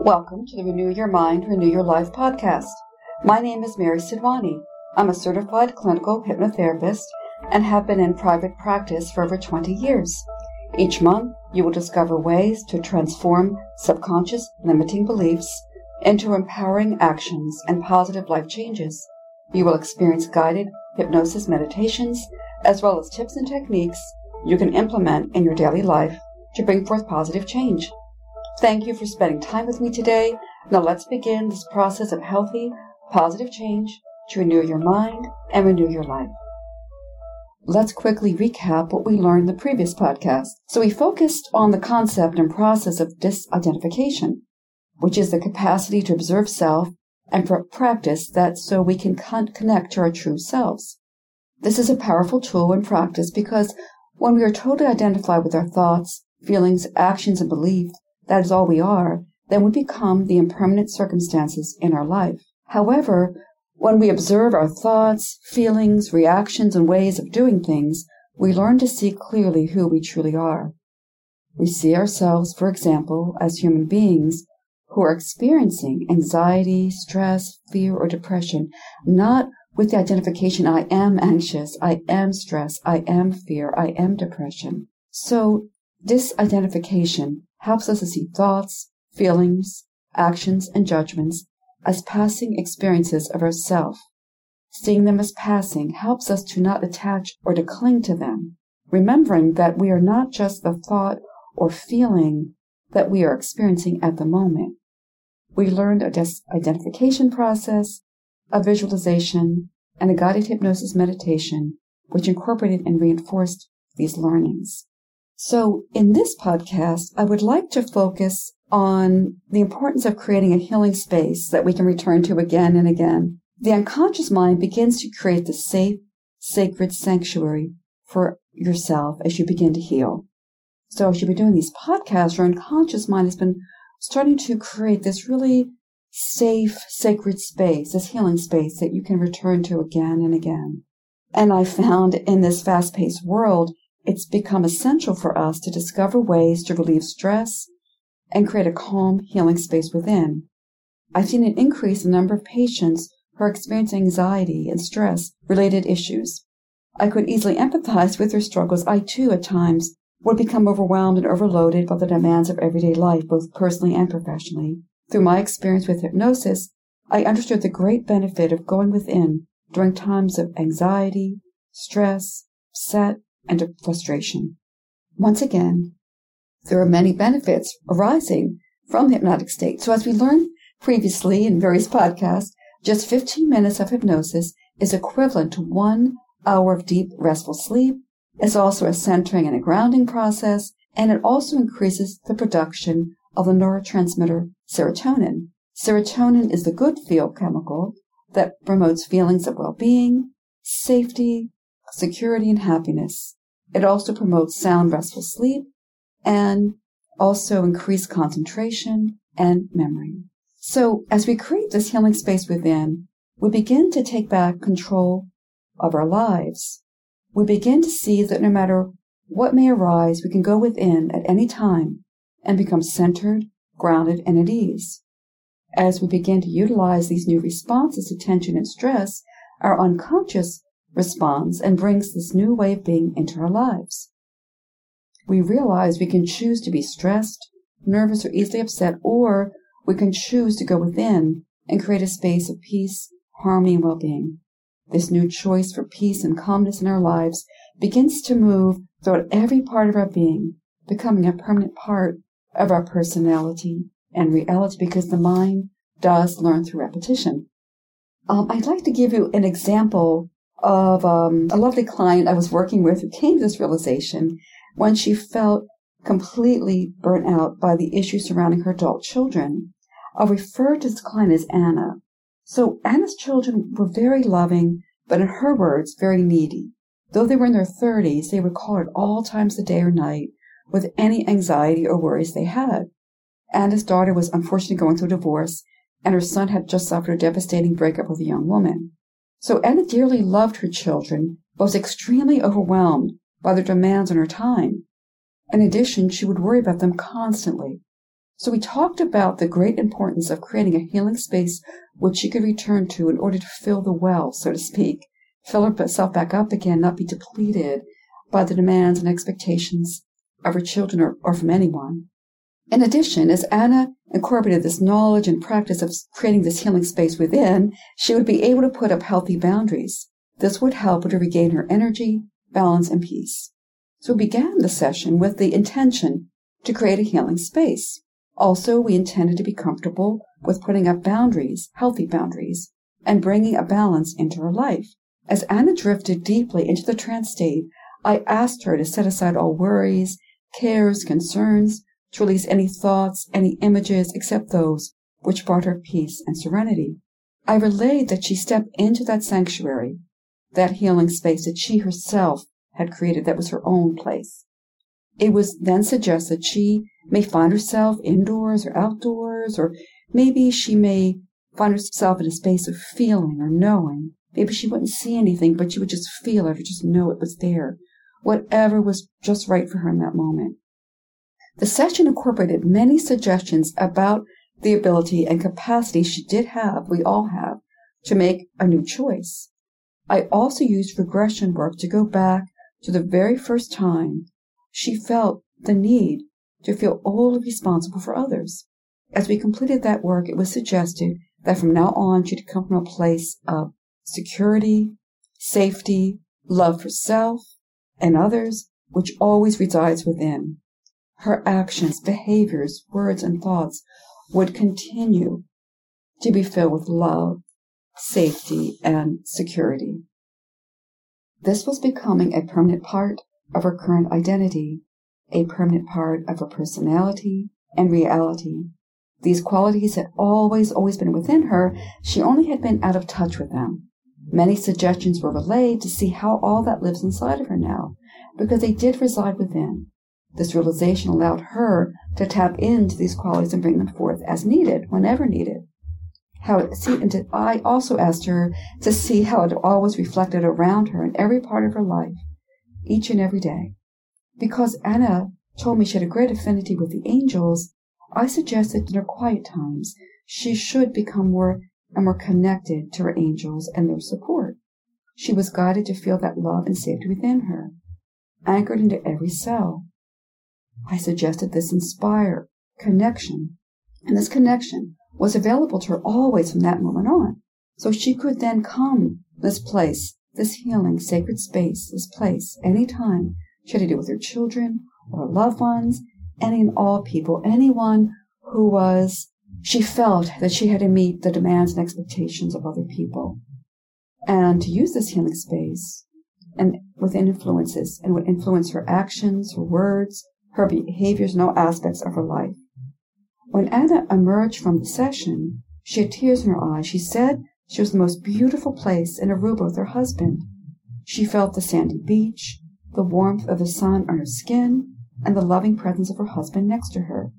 Welcome to the Renew Your Mind, Renew Your Life podcast. My name is Mary Sidwani. I'm a certified clinical hypnotherapist and have been in private practice for over 20 years. Each month, you will discover ways to transform subconscious limiting beliefs into empowering actions and positive life changes. You will experience guided hypnosis meditations as well as tips and techniques you can implement in your daily life to bring forth positive change. Thank you for spending time with me today. Now let's begin this process of healthy, positive change to renew your mind and renew your life. Let's quickly recap what we learned in the previous podcast. So we focused on the concept and process of disidentification, which is the capacity to observe self and practice that so we can con- connect to our true selves. This is a powerful tool in practice because when we are totally identified with our thoughts, feelings, actions, and beliefs, that is all we are, then we become the impermanent circumstances in our life. However, when we observe our thoughts, feelings, reactions, and ways of doing things, we learn to see clearly who we truly are. We see ourselves, for example, as human beings who are experiencing anxiety, stress, fear, or depression, not with the identification, I am anxious, I am stressed, I am fear, I am depression. So this identification helps us to see thoughts, feelings, actions, and judgments as passing experiences of ourself. Seeing them as passing helps us to not attach or to cling to them, remembering that we are not just the thought or feeling that we are experiencing at the moment. We learned a des- identification process, a visualization, and a guided hypnosis meditation, which incorporated and reinforced these learnings. So in this podcast, I would like to focus on the importance of creating a healing space that we can return to again and again. The unconscious mind begins to create the safe, sacred sanctuary for yourself as you begin to heal. So as you've been doing these podcasts, your unconscious mind has been starting to create this really safe, sacred space, this healing space that you can return to again and again. And I found in this fast paced world, it's become essential for us to discover ways to relieve stress and create a calm, healing space within. I've seen an increase in the number of patients who are experiencing anxiety and stress related issues. I could easily empathize with their struggles. I too, at times, would become overwhelmed and overloaded by the demands of everyday life, both personally and professionally. Through my experience with hypnosis, I understood the great benefit of going within during times of anxiety, stress, upset, and frustration. Once again, there are many benefits arising from the hypnotic state. So as we learned previously in various podcasts, just 15 minutes of hypnosis is equivalent to one hour of deep restful sleep. It's also a centering and a grounding process, and it also increases the production of the neurotransmitter serotonin. Serotonin is the good feel chemical that promotes feelings of well-being, safety, security, and happiness. It also promotes sound, restful sleep and also increased concentration and memory. So as we create this healing space within, we begin to take back control of our lives. We begin to see that no matter what may arise, we can go within at any time and become centered, grounded, and at ease. As we begin to utilize these new responses to tension and stress, our unconscious responds and brings this new way of being into our lives. We realize we can choose to be stressed, nervous, or easily upset, or we can choose to go within and create a space of peace, harmony, and well-being. This new choice for peace and calmness in our lives begins to move throughout every part of our being, becoming a permanent part of our personality and reality because the mind does learn through repetition. Um, I'd like to give you an example of um, a lovely client I was working with who came to this realization when she felt completely burnt out by the issues surrounding her adult children. I'll refer to this client as Anna. So Anna's children were very loving, but in her words, very needy. Though they were in their thirties, they would call at all times of day or night with any anxiety or worries they had. Anna's daughter was unfortunately going through a divorce, and her son had just suffered a devastating breakup with a young woman. So Anna dearly loved her children, but was extremely overwhelmed by their demands on her time. In addition, she would worry about them constantly. So we talked about the great importance of creating a healing space which she could return to in order to fill the well, so to speak, fill herself back up again, not be depleted by the demands and expectations of her children or, or from anyone. In addition, as Anna incorporated this knowledge and practice of creating this healing space within, she would be able to put up healthy boundaries. This would help her to regain her energy, balance, and peace. So we began the session with the intention to create a healing space. Also, we intended to be comfortable with putting up boundaries, healthy boundaries, and bringing a balance into her life. As Anna drifted deeply into the trance state, I asked her to set aside all worries, cares, concerns, to release any thoughts, any images except those which brought her peace and serenity. I relayed that she stepped into that sanctuary, that healing space that she herself had created that was her own place. It was then suggested she may find herself indoors or outdoors, or maybe she may find herself in a space of feeling or knowing. Maybe she wouldn't see anything, but she would just feel it or just know it was there. Whatever was just right for her in that moment. The session incorporated many suggestions about the ability and capacity she did have, we all have, to make a new choice. I also used regression work to go back to the very first time she felt the need to feel wholly responsible for others. As we completed that work, it was suggested that from now on she would come from a place of security, safety, love for self and others, which always resides within. Her actions, behaviors, words, and thoughts would continue to be filled with love, safety, and security. This was becoming a permanent part of her current identity, a permanent part of her personality and reality. These qualities had always, always been within her. She only had been out of touch with them. Many suggestions were relayed to see how all that lives inside of her now, because they did reside within. This realization allowed her to tap into these qualities and bring them forth as needed, whenever needed. How it, see, and I also asked her to see how it always reflected around her in every part of her life, each and every day. Because Anna told me she had a great affinity with the angels, I suggested in her quiet times she should become more and more connected to her angels and their support. She was guided to feel that love and safety within her, anchored into every cell. I suggested this inspire connection, and this connection was available to her always from that moment on. So she could then come this place, this healing sacred space, this place, anytime she had to do with her children or loved ones, any and all people, anyone who was, she felt that she had to meet the demands and expectations of other people. And to use this healing space and within influences and would influence her actions, her words, her behaviors, and all aspects of her life. When Anna emerged from the session, she had tears in her eyes. She said she was the most beautiful place in Aruba with her husband. She felt the sandy beach, the warmth of the sun on her skin, and the loving presence of her husband next to her.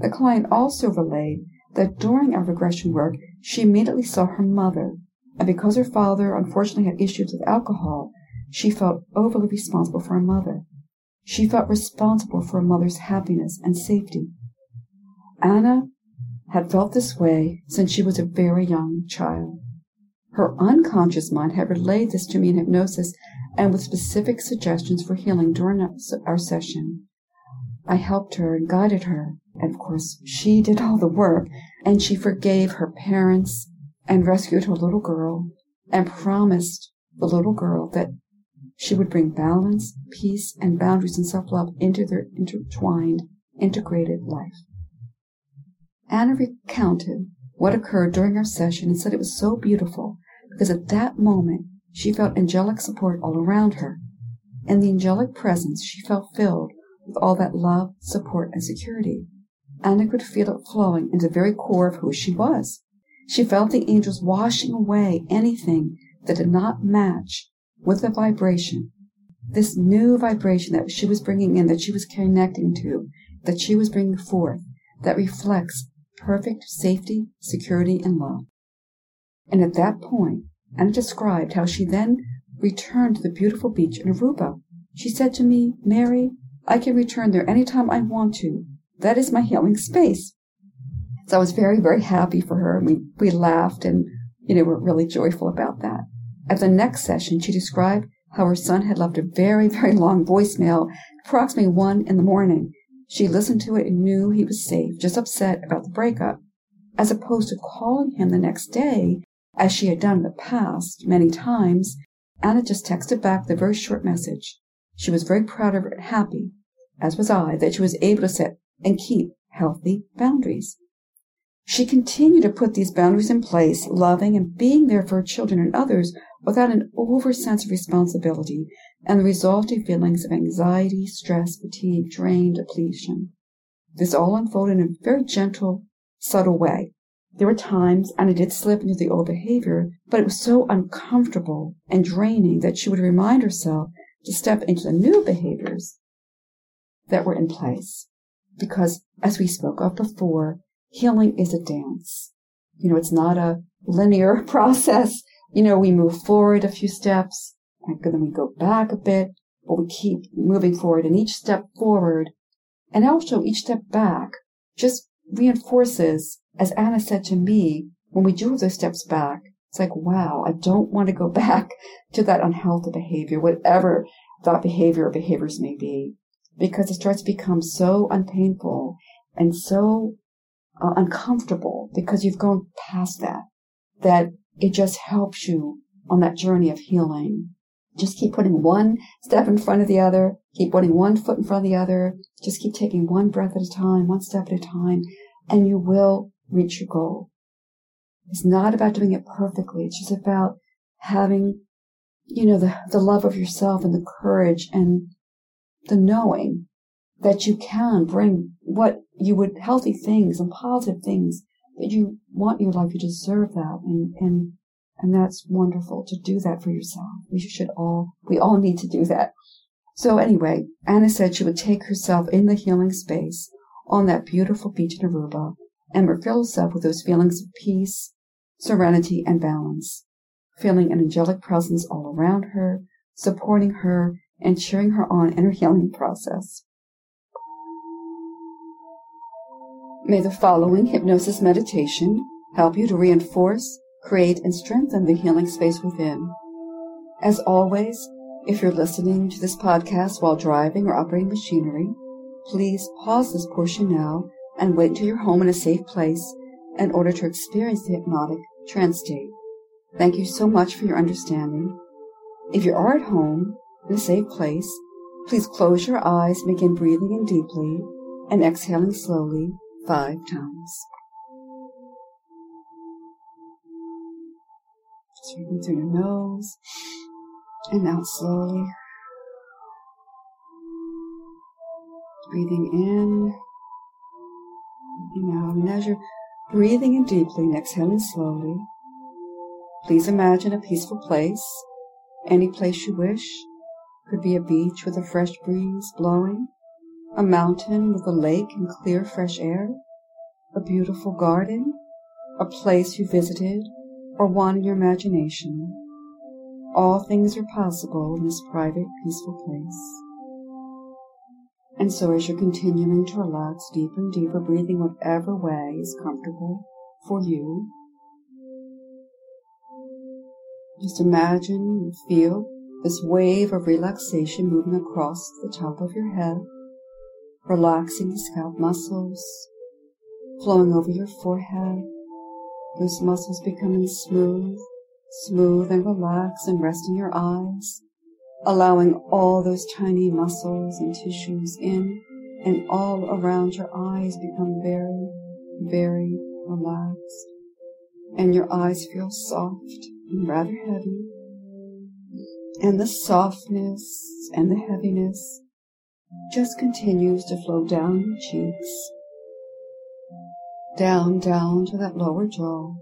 The client also relayed that during our regression work, she immediately saw her mother, and because her father unfortunately had issues with alcohol, she felt overly responsible for her mother. She felt responsible for her mother's happiness and safety. Anna had felt this way since she was a very young child. Her unconscious mind had relayed this to me in hypnosis and with specific suggestions for healing during our session. I helped her and guided her, and of course she did all the work, and she forgave her parents and rescued her little girl and promised the little girl that she would bring balance, peace, and boundaries and self-love into their intertwined, integrated life. Anna recounted what occurred during our session and said it was so beautiful because at that moment she felt angelic support all around her. In the angelic presence, she felt filled with all that love, support, and security. Anna could feel it flowing into the very core of who she was. She felt the angels washing away anything that did not match with the vibration. This new vibration that she was bringing in, that she was connecting to, that she was bringing forth, that reflects perfect safety, security, and love. And at that point, Anna described how she then returned to the beautiful beach in Aruba. She said to me, Mary, I can return there any time I want to. that is my healing space. So I was very, very happy for her. And we, we laughed and, you know, were really joyful about that. At the next session, she described how her son had left a very, very long voicemail, approximately one in the morning. She listened to it and knew he was safe, just upset about the breakup. As opposed to calling him the next day, as she had done in the past many times, Anna just texted back the very short message. She was very proud of her and happy, as was I, that she was able to set and keep healthy boundaries. She continued to put these boundaries in place, loving and being there for her children and others without an over sense of responsibility and the resulting feelings of anxiety, stress, fatigue, drain, depletion. This all unfolded in a very gentle, subtle way. There were times Anna did slip into the old behavior, but it was so uncomfortable and draining that she would remind herself to step into the new behaviors that were in place. Because, as we spoke of before, healing is a dance. You know, it's not a linear process. You know, we move forward a few steps, and then we go back a bit, but we keep moving forward. And each step forward, and also each step back, just reinforces, as Anna said to me, when we do those steps back, it's like, wow, I don't want to go back to that unhealthy behavior, whatever that behavior or behaviors may be, because it starts to become so unpainful and so uh, uncomfortable because you've gone past that, that it just helps you on that journey of healing. Just keep putting one step in front of the other, keep putting one foot in front of the other, just keep taking one breath at a time, one step at a time, and you will reach your goal. It's not about doing it perfectly. It's just about having, you know, the, the love of yourself and the courage and the knowing that you can bring what you would healthy things and positive things that you want your life. You deserve that. And, and, and that's wonderful to do that for yourself. We should all, we all need to do that. So anyway, Anna said she would take herself in the healing space on that beautiful beach in Aruba and refill herself with those feelings of peace, serenity, and balance, feeling an angelic presence all around her, supporting her and cheering her on in her healing process. May the following hypnosis meditation help you to reinforce, create, and strengthen the healing space within. As always, if you're listening to this podcast while driving or operating machinery, please pause this portion now and wait until you're home in a safe place in order to experience the hypnotic trance state. Thank you so much for your understanding. If you are at home in a safe place, please close your eyes, begin breathing in deeply and exhaling slowly five times. Just breathing through your nose and out slowly. Breathing in, breathing out. And as you're breathing in deeply and exhaling slowly, please imagine a peaceful place, any place you wish. Could be a beach with a fresh breeze blowing a mountain with a lake and clear fresh air, a beautiful garden, a place you visited, or one in your imagination. All things are possible in this private, peaceful place. And so as you're continuing to relax deeper and deeper, breathing whatever way is comfortable for you, just imagine and feel this wave of relaxation moving across the top of your head relaxing the scalp muscles, flowing over your forehead, those muscles becoming smooth, smooth and relaxed and resting your eyes, allowing all those tiny muscles and tissues in and all around your eyes become very, very relaxed. And your eyes feel soft and rather heavy. And the softness and the heaviness just continues to flow down your cheeks, down, down to that lower jaw.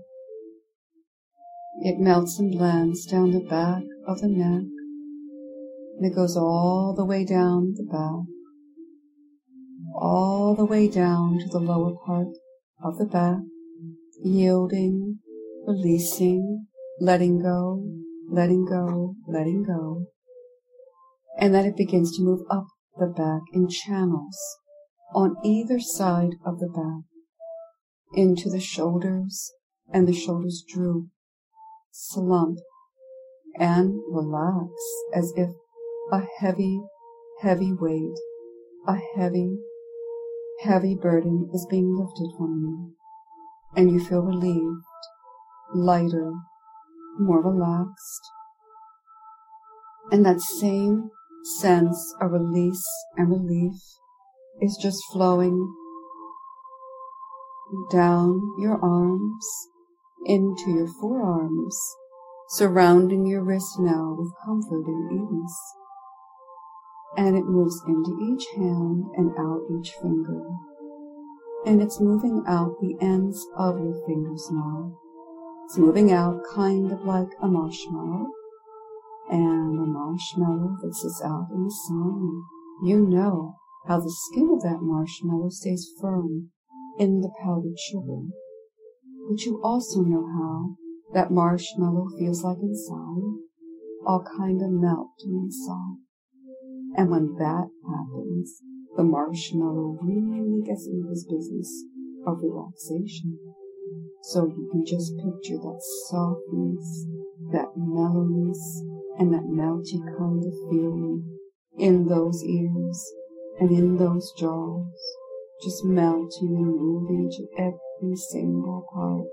It melts and blends down the back of the neck, and it goes all the way down the back, all the way down to the lower part of the back, yielding, releasing, letting go, letting go, letting go, and then it begins to move up the back in channels, on either side of the back, into the shoulders, and the shoulders droop, slump, and relax as if a heavy, heavy weight, a heavy, heavy burden is being lifted from you, and you feel relieved, lighter, more relaxed. And that same sense a release and relief is just flowing down your arms into your forearms, surrounding your wrist now with comfort and ease. And it moves into each hand and out each finger. And it's moving out the ends of your fingers now. It's moving out kind of like a marshmallow. And a marshmallow that sits out in the sun. You know how the skin of that marshmallow stays firm in the powdered sugar. But you also know how that marshmallow feels like inside, all kind of melting and soft. And when that happens, the marshmallow really gets into this business of relaxation. So you can just picture that softness, that mellowness, and that melty kind of feeling in those ears and in those jaws, just melting and moving to every single part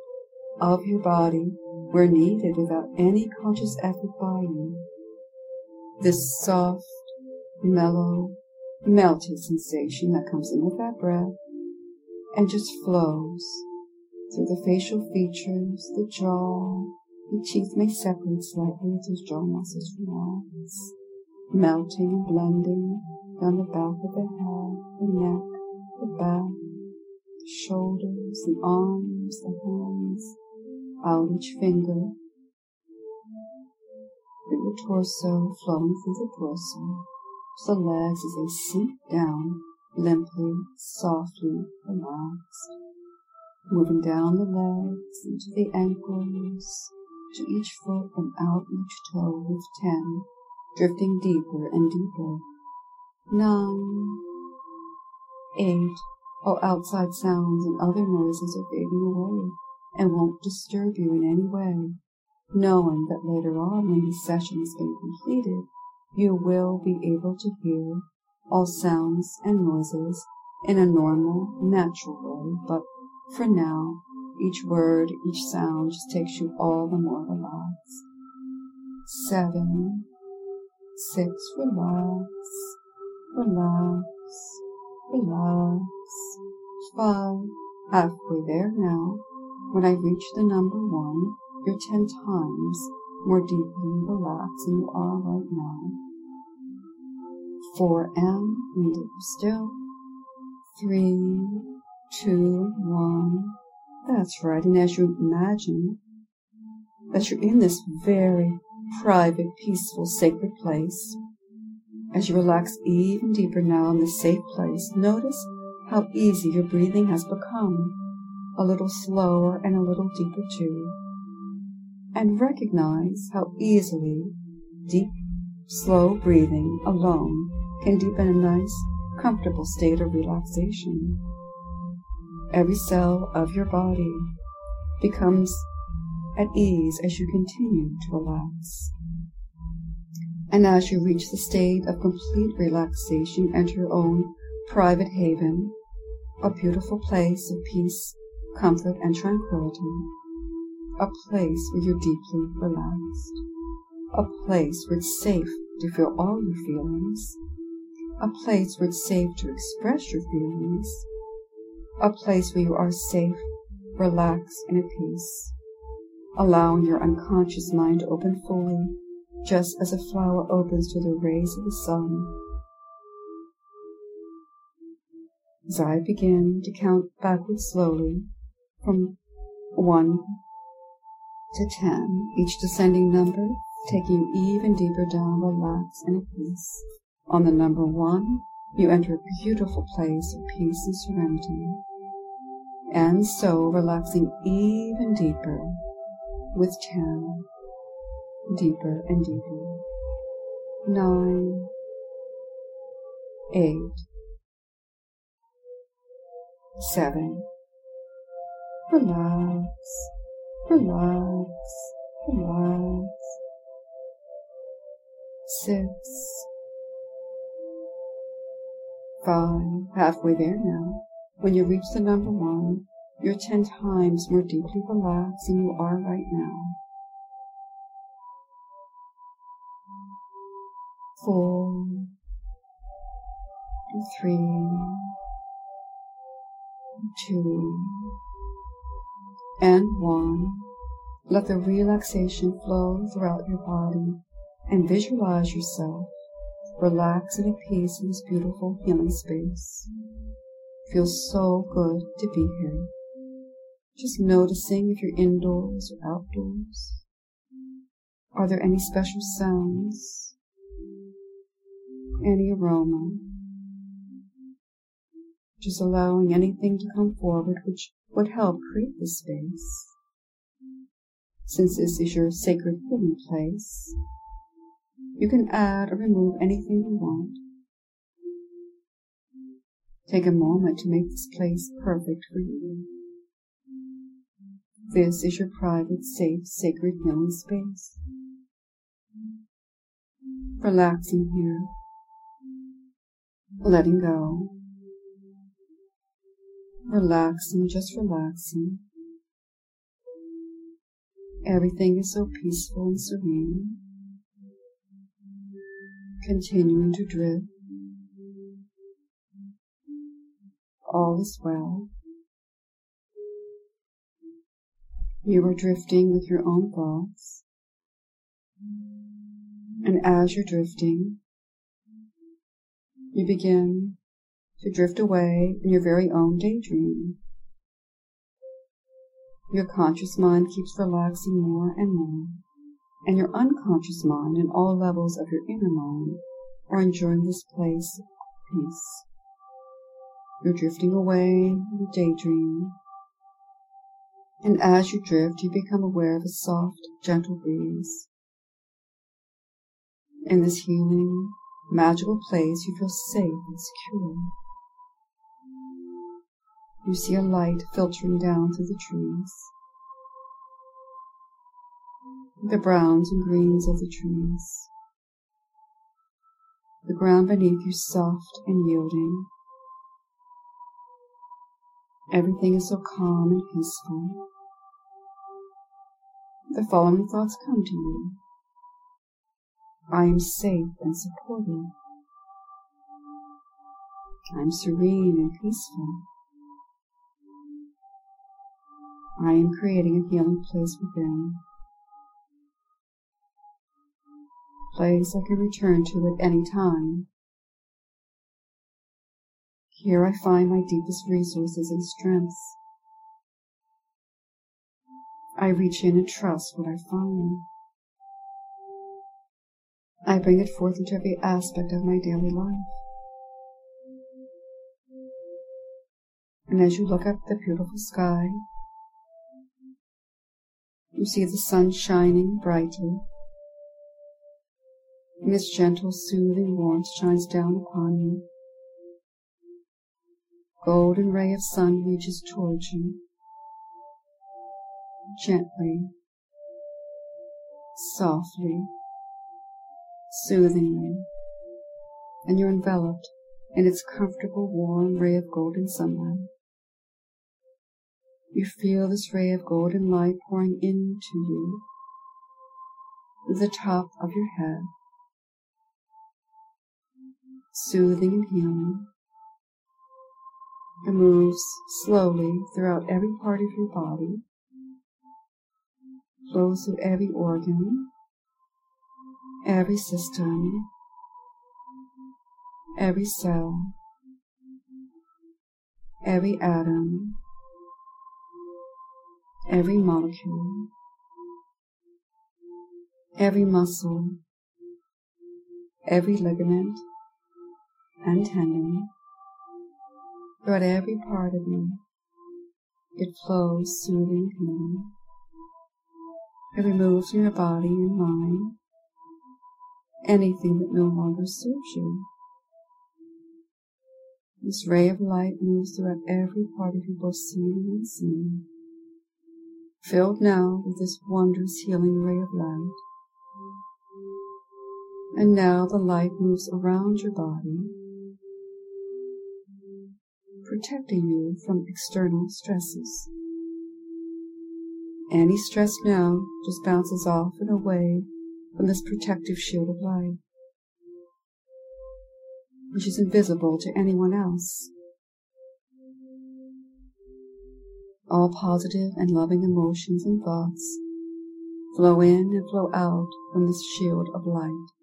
of your body where needed without any conscious effort by you. This soft, mellow, melted sensation that comes in with that breath and just flows through the facial features, the jaw, the teeth may separate slightly as those jaw muscles relax, melting and blending down the back of the head, the neck, the back, the shoulders, the arms, the hands, out each finger, through the torso, flowing through the torso, to the legs as they sink down, limply, softly, relaxed, moving down the legs into the ankles, to each foot and out each toe with ten, drifting deeper and deeper. Nine, eight, all outside sounds and other noises are fading away and won't disturb you in any way, knowing that later on when the session has been completed, you will be able to hear all sounds and noises in a normal, natural way, but for now, each word, each sound just takes you all the more relaxed. Seven, six, relax relax, relax. Five, halfway there now. When I reach the number one, you're ten times more deeply relaxed than you are right now. Four and deeper still. Three, two, one. That's right. And as you imagine that you're in this very private, peaceful, sacred place, as you relax even deeper now in this safe place, notice how easy your breathing has become, a little slower and a little deeper too. And recognize how easily deep, slow breathing alone can deepen a nice, comfortable state of relaxation. Every cell of your body becomes at ease as you continue to relax. And as you reach the state of complete relaxation, enter your own private haven, a beautiful place of peace, comfort, and tranquility, a place where you're deeply relaxed, a place where it's safe to feel all your feelings, a place where it's safe to express your feelings, a place where you are safe, relaxed, and at peace, allowing your unconscious mind to open fully just as a flower opens to the rays of the sun. As I begin to count backwards slowly from one to ten, each descending number taking you even deeper down, relaxed and at peace. On the number one, you enter a beautiful place of peace and serenity. And so, relaxing even deeper with ten, deeper and deeper. Nine, eight, seven. Relax, relax, relax. Six, five, halfway there now. When you reach the number one, you're ten times more deeply relaxed than you are right now. Four, three, two, and one. Let the relaxation flow throughout your body and visualize yourself relaxed and at peace in this beautiful healing space. Feels so good to be here. Just noticing if you're indoors or outdoors. Are there any special sounds? Any aroma? just allowing anything to come forward which would help create the space. Since this is your sacred healing place, you can add or remove anything you want. Take a moment to make this place perfect for you. This is your private, safe, sacred healing space. Relaxing here, letting go, relaxing, just relaxing. Everything is so peaceful and serene. Continuing to drift. All is well. You are drifting with your own thoughts. And as you're drifting, you begin to drift away in your very own daydream. Your conscious mind keeps relaxing more and more, and your unconscious mind and all levels of your inner mind are enjoying this place of peace. You're drifting away in a daydream, and as you drift, you become aware of a soft, gentle breeze. In this healing, magical place, you feel safe and secure. You see a light filtering down through the trees. The browns and greens of the trees. The ground beneath you soft and yielding. Everything is so calm and peaceful. The following thoughts come to you. I am safe and supported. I am serene and peaceful. I am creating a healing place within. Place I can return to at any time. Here I find my deepest resources and strengths. I reach in and trust what I find. I bring it forth into every aspect of my daily life. And as you look up at the beautiful sky, you see the sun shining brightly, and gentle, soothing warmth shines down upon you. Golden ray of sun reaches towards you, gently, softly, soothingly, and you're enveloped in its comfortable, warm ray of golden sunlight. You feel this ray of golden light pouring into you. The top of your head, soothing and healing. It moves slowly throughout every part of your body, flows through every organ, every system, every cell, every atom, every molecule, every muscle, every ligament and tendon, throughout every part of you. It flows soothing. It removes from your body and mind anything that no longer serves you. This ray of light moves throughout every part of you, both seen and unseen. Filled now with this wondrous healing ray of light. And now the light moves around your body, protecting you from external stresses. Any stress now just bounces off and away from this protective shield of light, which is invisible to anyone else. All positive and loving emotions and thoughts flow in and flow out from this shield of light.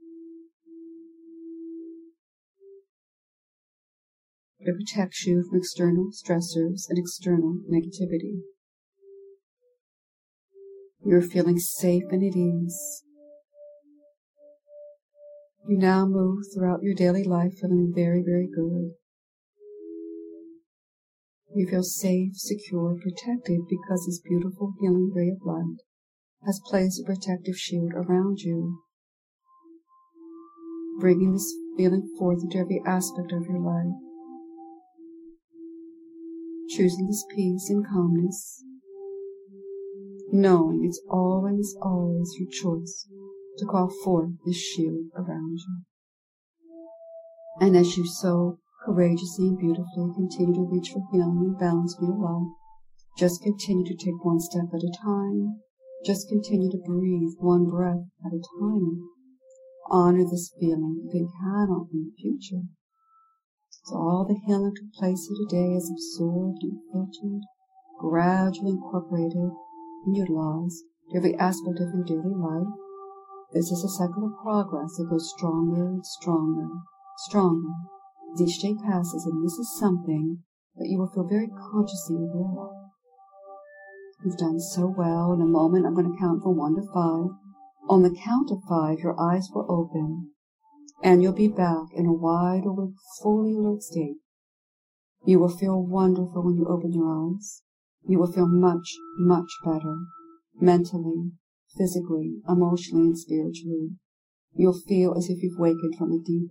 It protects you from external stressors and external negativity. You're feeling safe and at ease. You now move throughout your daily life feeling very, very good. You feel safe, secure, protected because this beautiful healing ray of light has placed a protective shield around you, bringing this feeling forth into every aspect of your life. Choosing this peace and calmness knowing it's always, always your choice to call forth this shield around you. And as you so courageously and beautifully continue to reach for healing and balance in your life, just continue to take one step at a time. Just continue to breathe one breath at a time. Honor this feeling you can count on in the future. So all the healing took place here today is absorbed and filtered, gradually incorporated and utilized to every aspect of your daily life. This is a cycle of progress that goes stronger and stronger, stronger as each day passes, and this is something that you will feel very consciously aware of. You've done so well. In a moment, I'm going to count from one to five. On the count of five, your eyes will open, and you'll be back in a wide awake, fully alert state. You will feel wonderful when you open your eyes. You will feel much, much better, mentally, physically, emotionally, and spiritually. You'll feel as if you've wakened from a deep,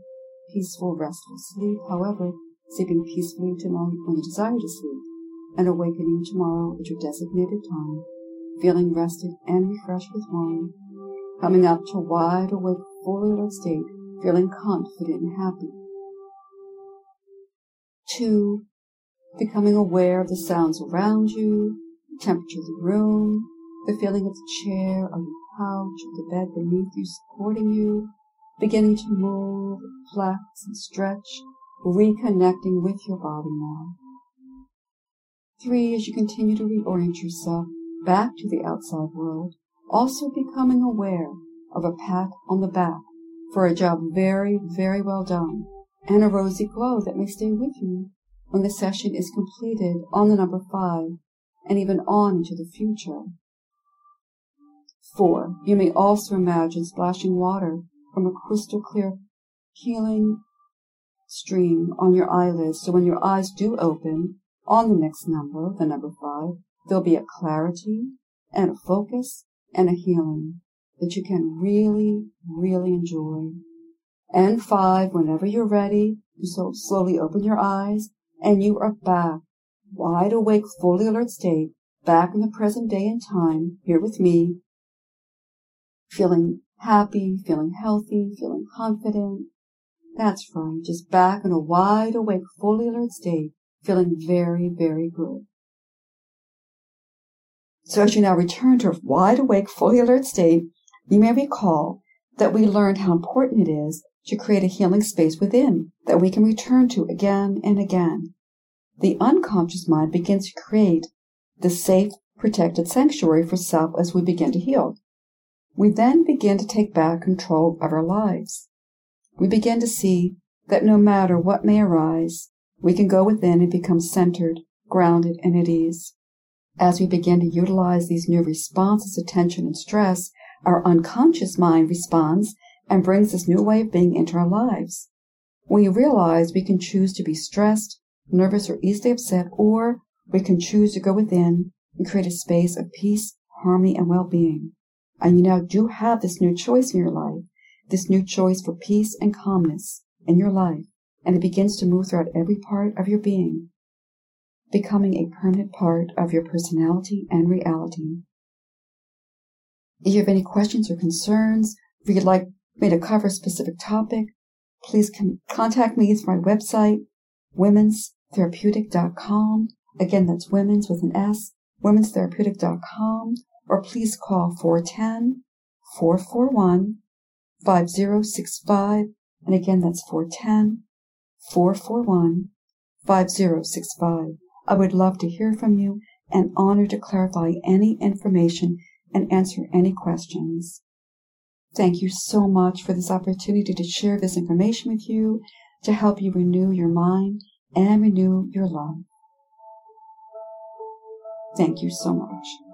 peaceful, restful sleep, however, sleeping peacefully tonight when you desire to sleep, and awakening tomorrow at your designated time, feeling rested and refreshed with wine, coming up to wide awake, fully alert state, feeling confident and happy. Two, becoming aware of the sounds around you, the temperature of the room, the feeling of the chair or the couch or the bed beneath you supporting you, beginning to move, flex, and stretch, reconnecting with your body now. Three, as you continue to reorient yourself back to the outside world, also becoming aware of a pat on the back for a job very, very well done, and a rosy glow that may stay with you when the session is completed on the number five and even on into the future. Four, you may also imagine splashing water from a crystal clear healing stream on your eyelids. So when your eyes do open on the next number, the number five, there'll be a clarity and a focus and a healing that you can really, really enjoy. And five, whenever you're ready, you so slowly open your eyes and you are back, wide awake, fully alert state, back in the present day and time, here with me, feeling happy, feeling healthy, feeling confident. That's right, just back in a wide awake, fully alert state, feeling very, very good. So as you now return to a wide awake, fully alert state, you may recall that we learned how important it is to create a healing space within that we can return to again and again. The unconscious mind begins to create the safe, protected sanctuary for self as we begin to heal. We then begin to take back control of our lives. We begin to see that no matter what may arise, we can go within and become centered, grounded, and at ease. As we begin to utilize these new responses to tension and stress, our unconscious mind responds and brings this new way of being into our lives. We realize we can choose to be stressed, nervous, or easily upset, or we can choose to go within and create a space of peace, harmony, and well-being. And you now do have this new choice in your life, this new choice for peace and calmness in your life. and it begins to move throughout every part of your being, becoming a permanent part of your personality and reality. If you have any questions or concerns, if you'd like me to cover a specific topic, please contact me through my website, womenstherapeutic.com. Again, that's women's with an S, womenstherapeutic.com, or please call 410 441 5065. And again, that's 410 441 5065. I would love to hear from you and honored to clarify any information and answer any questions. Thank you so much for this opportunity to share this information with you to help you renew your mind and renew your love. Thank you so much.